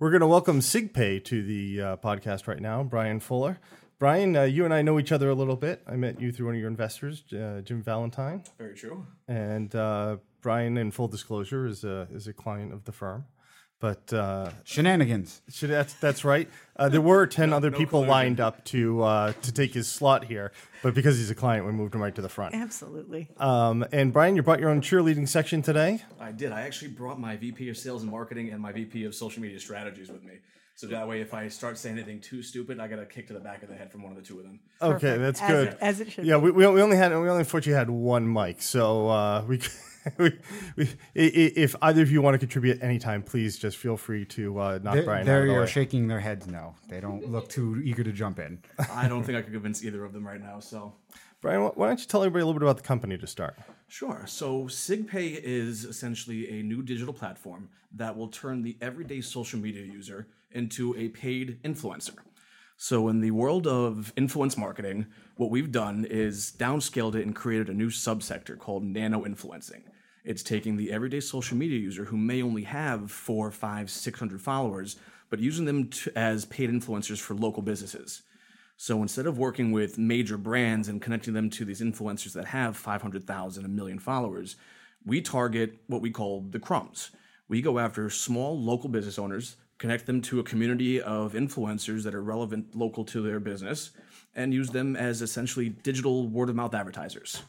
We're going to welcome SigPay to the uh, podcast right now, Brian Fuller. Brian, uh, you and I know each other a little bit. I met you through one of your investors, uh, Jim Valentine. Very true. And uh, Brian, in full disclosure, is a, is a client of the firm. But uh, Shenanigans. should, that's, that's right. Uh, there were 10 other no people collusion. lined up to, uh, to take his slot here. But because he's a client, we moved him right to the front. Absolutely. Um, and Brian, you brought your own cheerleading section today. I did. I actually brought my VP of Sales and Marketing and my VP of Social Media Strategies with me. So that way, if I start saying anything too stupid, I got a kick to the back of the head from one of the two of them. Okay, Perfect. that's As good. it- as it should Yeah, be. we, we we only had we only unfortunately had one mic, so uh, we, we, we i- i- if either of you want to contribute anytime, please just feel free to uh, knock They're, Brian they're of the shaking their heads no. They don't look too eager to jump in. I don't think I could convince either of them right now. So, Brian, why don't you tell everybody a little bit about the company to start? sure. So, SigPay is essentially a new digital platform that will turn the everyday social media user into a paid influencer. So, in the world of influence marketing, what we've done is downscaled it and created a new subsector called nano influencing. It's taking the everyday social media user who may only have four, five, six hundred followers, but using them to, as paid influencers for local businesses. So instead of working with major brands and connecting them to these influencers that have 500,000, a million followers, we target what we call the crumbs. We go after small local business owners, connect them to a community of influencers that are relevant local to their business, and use them as essentially digital word of mouth advertisers.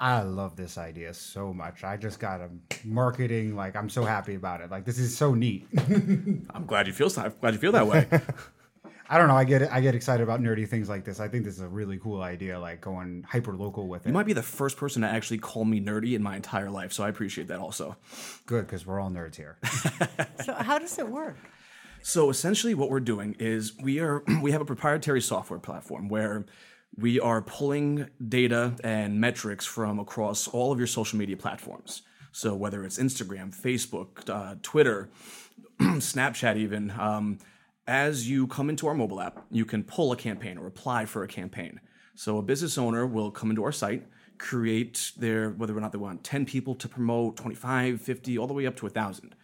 I love this idea so much. I just got a marketing like I'm so happy about it. Like this is so neat. I'm glad you feel I'm glad you feel that way. I don't know. I get. I get excited about nerdy things like this. I think this is a really cool idea. Like going hyper local with it. you might be the first person to actually call me nerdy in my entire life, so I appreciate that also. Good because we're all nerds here. So how does it work? So essentially, what we're doing is we are we have a proprietary software platform where we are pulling data and metrics from across all of your social media platforms. So whether it's Instagram, Facebook, uh, Twitter, Snapchat, even um, as you come into our mobile app, you can pull a campaign or apply for a campaign. So a business owner will come into our site, create their whether or not they want 10 people to promote, 25, 50, all the way up to 1,000.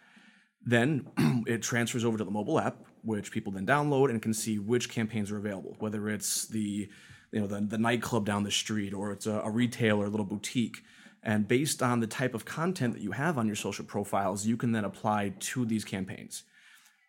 Then it transfers over to the mobile app, which people then download and can see which campaigns are available, whether it's the you know the, the nightclub down the street or it's a, a retailer, a little boutique. And based on the type of content that you have on your social profiles, you can then apply to these campaigns.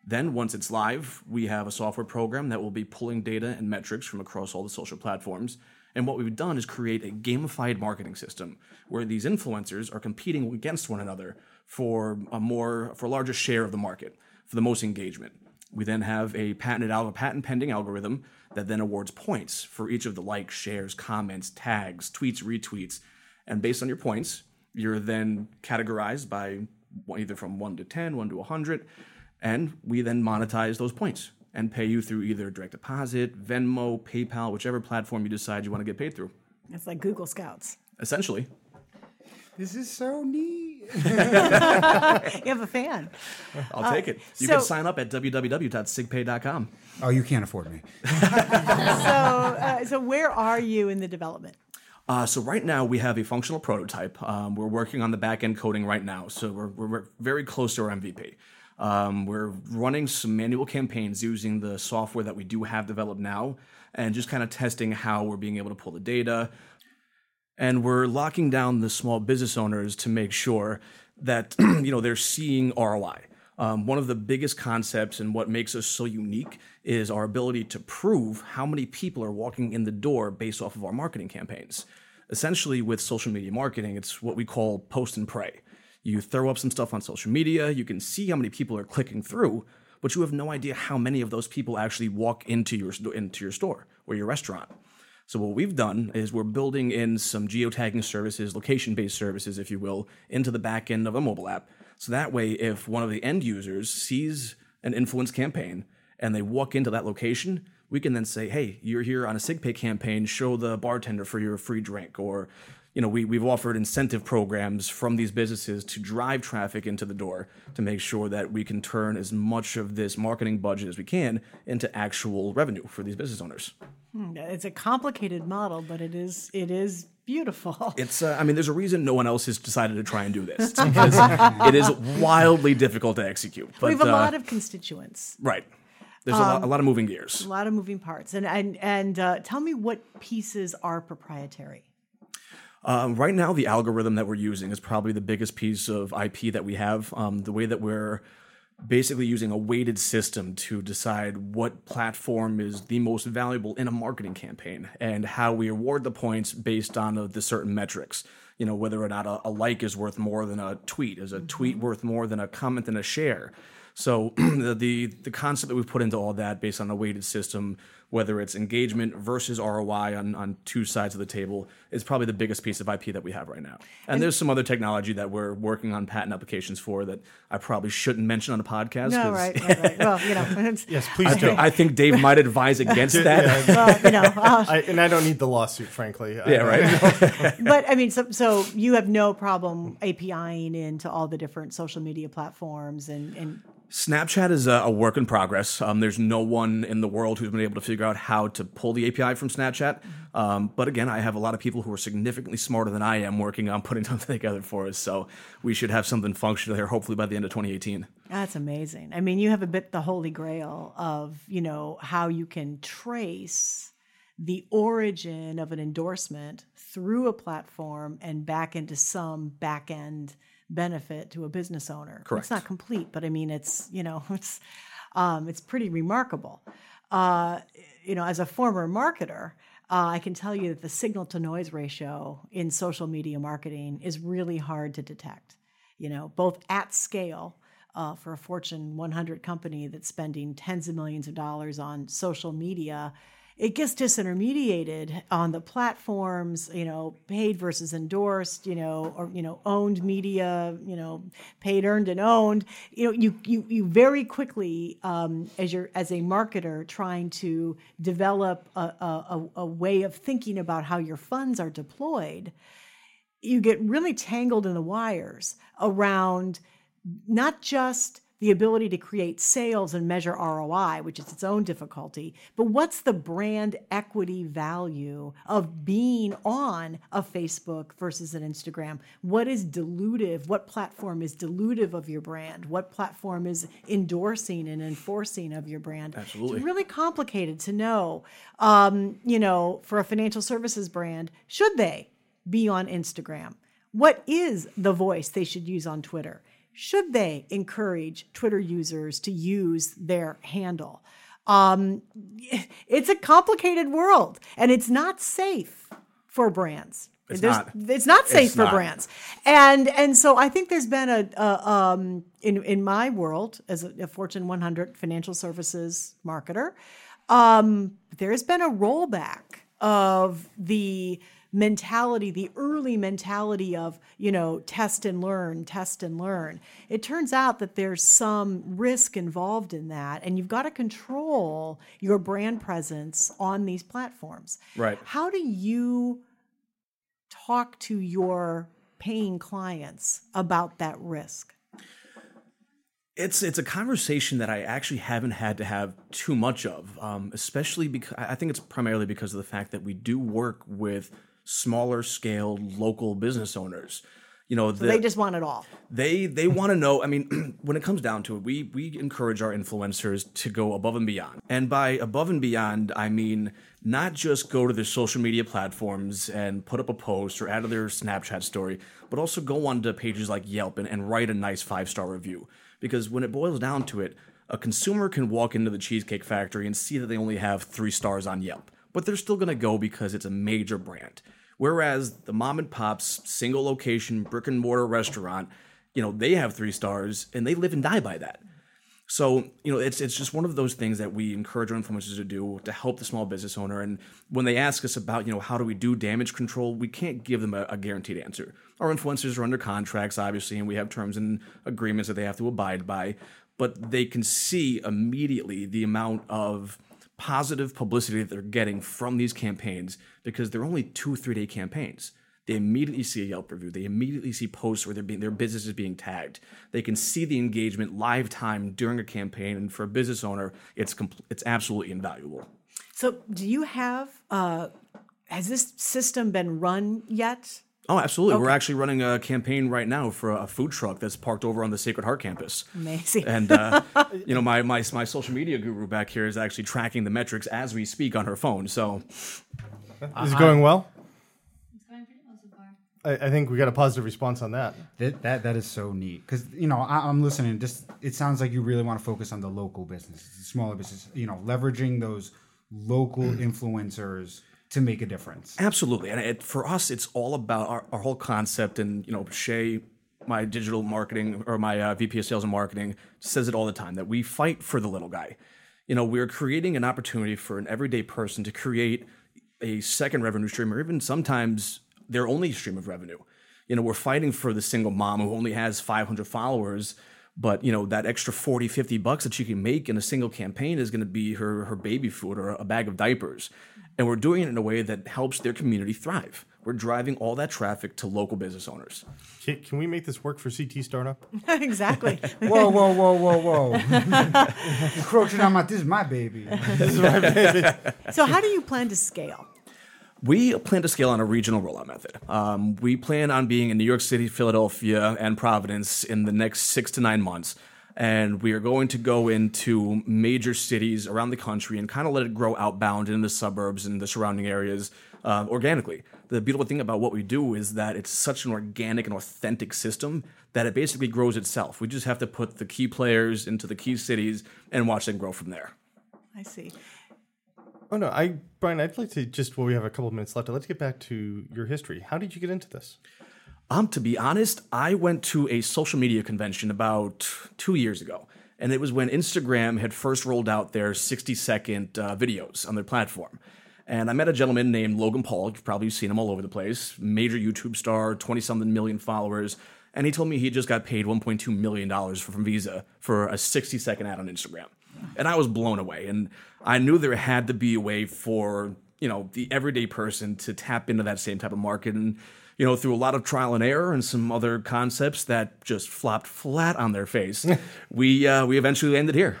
Then, once it's live, we have a software program that will be pulling data and metrics from across all the social platforms. And what we've done is create a gamified marketing system where these influencers are competing against one another for a more for a larger share of the market, for the most engagement. We then have a patented al- patent pending algorithm that then awards points for each of the likes, shares, comments, tags, tweets, retweets, and based on your points, you're then categorized by either from 1 to 10, 1 to 100, and we then monetize those points and pay you through either direct deposit, Venmo, PayPal, whichever platform you decide you want to get paid through. It's like Google Scouts. Essentially, this is so neat. You have a fan. I'll take it. You so- can sign up at www.sigpay.com. Oh, you can't afford me. So, uh, so where are you in the development? Uh, so right now we have a functional prototype. Um, we're working on the back end coding right now, so we're, we're, we're very close to our MVP. Um, we're running some manual campaigns using the software that we do have developed now, and just kind of testing how we're being able to pull the data. And we're locking down the small business owners to make sure that you know they're seeing ROI. Um, one of the biggest concepts and what makes us so unique is our ability to prove how many people are walking in the door based off of our marketing campaigns. Essentially, with social media marketing, it's what we call post and pray. You throw up some stuff on social media, you can see how many people are clicking through, but you have no idea how many of those people actually walk into your into your store or your restaurant. So what we've done is we're building in some geotagging services, location-based services, if you will, into the back end of a mobile app. So that way, if one of the end users sees an influence campaign and they walk into that location, we can then say, "Hey, you're here on a SigPay campaign. Show the bartender for your free drink," or you know, we, we've offered incentive programs from these businesses to drive traffic into the door to make sure that we can turn as much of this marketing budget as we can into actual revenue for these business owners. It's a complicated model, but it is it is beautiful. It's, uh, I mean, there's a reason no one else has decided to try and do this It's because it is wildly difficult to execute. But we have a uh, lot of constituents, right. There's a, lot, a lot of moving gears. a lot of moving parts, and and and uh, tell me what pieces are proprietary. Um, right now, the algorithm that we're using is probably the biggest piece of IP that we have. Um, the way that we're basically using a weighted system to decide what platform is the most valuable in a marketing campaign and how we award the points based on uh, the certain metrics. You know, whether or not a, a like is worth more than a tweet, is a tweet worth more than a comment and a share. So the, the the concept that we've put into all that based on a weighted system, whether it's engagement versus ROI on, on two sides of the table, is probably the biggest piece of IP that we have right now. And, there's some other technology that we're working on patent applications for that I probably shouldn't mention on a podcast. No, 'cause right, right, right. Well, you know, it's, Yes, I, please do. think, I think Dave might advise against that. well, you know, uh, I, and I don't need the lawsuit, frankly. Yeah, right. but I mean, so so you have no problem APIing into all the different social media platforms and and Snapchat is a, a work in progress. Um, there's no one in the world who's been able to figure out how to pull the API from Snapchat. Um, but again, I have a lot of people who are significantly smarter than I am working on putting something together for us. So we should have something functional here, hopefully by the end of 2018. That's amazing. I mean, you have a bit the holy grail of, you know, how you can trace the origin of an endorsement through a platform and back into some back end benefit to a business owner. Correct. It's not complete, but I mean, it's, you know, it's, um, it's pretty remarkable. Uh, you know, as a former marketer, uh, I can tell you that the signal to noise ratio in social media marketing is really hard to detect. You know, both at scale uh, for a Fortune 100 company that's spending tens of millions of dollars on social media, it gets disintermediated on the platforms. You know, paid versus endorsed. You know, or you know, owned media. You know, paid, earned, and owned. You know, you you you very quickly um, as you're as a marketer trying to develop a, a, a- a way of thinking about how your funds are deployed you get really tangled in the wires around not just the ability to create sales and measure ROI, which is its own difficulty, but what's the brand equity value of being on a Facebook versus an Instagram? What is dilutive? What platform is dilutive of your brand? What platform is endorsing and enforcing of your brand? Absolutely. It's really complicated to know. Um, you know, for a financial services brand, should they? be on Instagram? What is the voice they should use on Twitter? Should they encourage Twitter users to use their handle? Um, it's a complicated world and it's not safe for brands. It's There's- not. It's not safe It's for not. brands, and and so I think there's been a, a um, in in my world as a, a Fortune 100 financial services marketer, um, there's been a rollback of the mentality, the early mentality of, you know, test and learn, test and learn. It turns out that there's some risk involved in that, and you've got to control your brand presence on these platforms. Right. How do you talk to your paying clients about that risk? It's it's a conversation that I actually haven't had to have too much of, um, especially because I think it's primarily because of the fact that we do work with smaller scale local business owners. You know, the, They just want it all. they they want to know. I mean, when it comes down to it, we we encourage our influencers to go above and beyond. And by above and beyond, I mean not just go to their social media platforms and put up a post or add to their Snapchat story, but also go onto pages like Yelp and, and write a nice five star review. Because when it boils down to it, a consumer can walk into the Cheesecake Factory and see that they only have three stars on Yelp, but they're still going to go because it's a major brand. Whereas the mom and pop's single location brick and mortar restaurant, you know, they have three stars and they live and die by that. So, you know, it's it's just one of those things that we encourage our influencers to do to help the small business owner. And when they ask us about, you know, how do we do damage control, we can't give them a, a guaranteed answer. Our influencers are under contracts, obviously, and we have terms and agreements that they have to abide by. But they can see immediately the amount of positive publicity that they're getting from these campaigns because they're only two, three day campaigns. they immediately see a Yelp review. They immediately see posts where being, their business is being tagged. They can see the engagement live time during a campaign, and for a business owner, it's compl- it's absolutely invaluable. So, do you have? Uh, has this system been run yet? Oh, absolutely. We're actually running a campaign right now for a food truck that's parked over on the Sacred Heart campus. Amazing. And uh, you know, my, my my social media guru back here is actually tracking the metrics as we speak on her phone. So Is it going well? It's going pretty well so far. I, I think we got a positive response on that. That that, that is so neat because you know I, I'm listening. Just it sounds like you really want to focus on the local businesses, the smaller business. You know, leveraging those local influencers to make a difference. Absolutely, and it, for us, it's all about our, our whole concept. And you know, Shay, my digital marketing or my uh, VP of Sales and Marketing, says it all the time that we fight for the little guy. You know, we're creating an opportunity for an everyday person to create a second revenue stream, or even sometimes their only stream of revenue. You know, we're fighting for the single mom who only has 500 followers but you know that extra 40 50 bucks that she can make in a single campaign is going to be her her baby food or a bag of diapers and we're doing it in a way that helps their community thrive we're driving all that traffic to local business owners Can, can we make this work for CT Startup? exactly. Whoa, whoa, whoa, whoa, whoa! Encroaching on my this is my baby. this is my baby. so, how do you plan to scale? we plan to scale on a regional rollout method. Um, we plan on being in New York City, Philadelphia, and Providence in the next six to nine months. And we are going to go into major cities around the country and kind of let it grow outbound in the suburbs and the surrounding areas uh, organically. The beautiful thing about what we do is that it's such an organic and authentic system that it basically grows itself. We just have to put the key players into the key cities and watch them grow from there. I see. Oh no, I Brian, I'd like to just well, we have a couple of minutes left. Let's get back to your history. How did you get into this? Um, to be honest, I went to a social media convention about two years ago, and it was when Instagram had first rolled out their 60 second uh, videos on their platform. And I met a gentleman named Logan Paul. You've probably seen him all over the place. Major YouTube star, 20 something million followers. And he told me he just got paid $1.2 million from Visa for a 60 second ad on Instagram. And I was blown away. And I knew there had to be a way for, you know, the everyday person to tap into that same type of market. And, you know, through a lot of trial and error and some other concepts that just flopped flat on their face, we uh, we eventually landed here.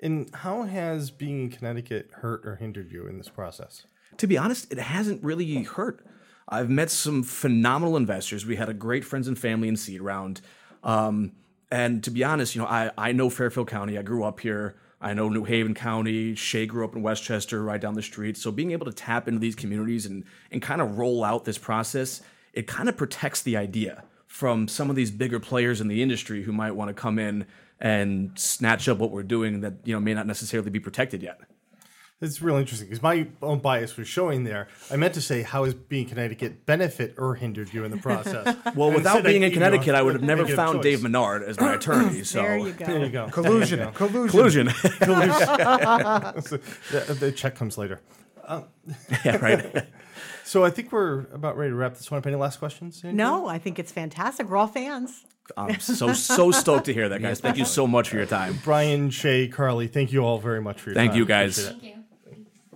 And how has being in Connecticut hurt or hindered you in this process? To be honest, it hasn't really hurt. I've met some phenomenal investors. We had a great friends and family in seed round. Um, and to be honest, you know, I, I know Fairfield County. I grew up here. I know New Haven County. Shay grew up in Westchester, right down the street. So being able to tap into these communities and and kind of roll out this process, it kind of protects the idea from some of these bigger players in the industry who might want to come in and snatch up what we're doing that you know may not necessarily be protected yet. It's real interesting because my own bias was showing there. I meant to say, how has being in Connecticut benefit or hindered you in the process? Well, And without being I in gave you a Connecticut, I would have never found choice. Dave Menard as my attorney. So there you go. There you go. Collusion, collusion. collusion. So the, the check comes later. Um, yeah, right. So I think we're about ready to wrap this one up. Any last questions? Andrew? No, I think it's fantastic. We're all fans. I'm so so stoked to hear that, guys. Thank you so much for your time. Brian, Shay, Carly, thank you all very much for your Thank time. you, guys. Appreciate it. Thank you.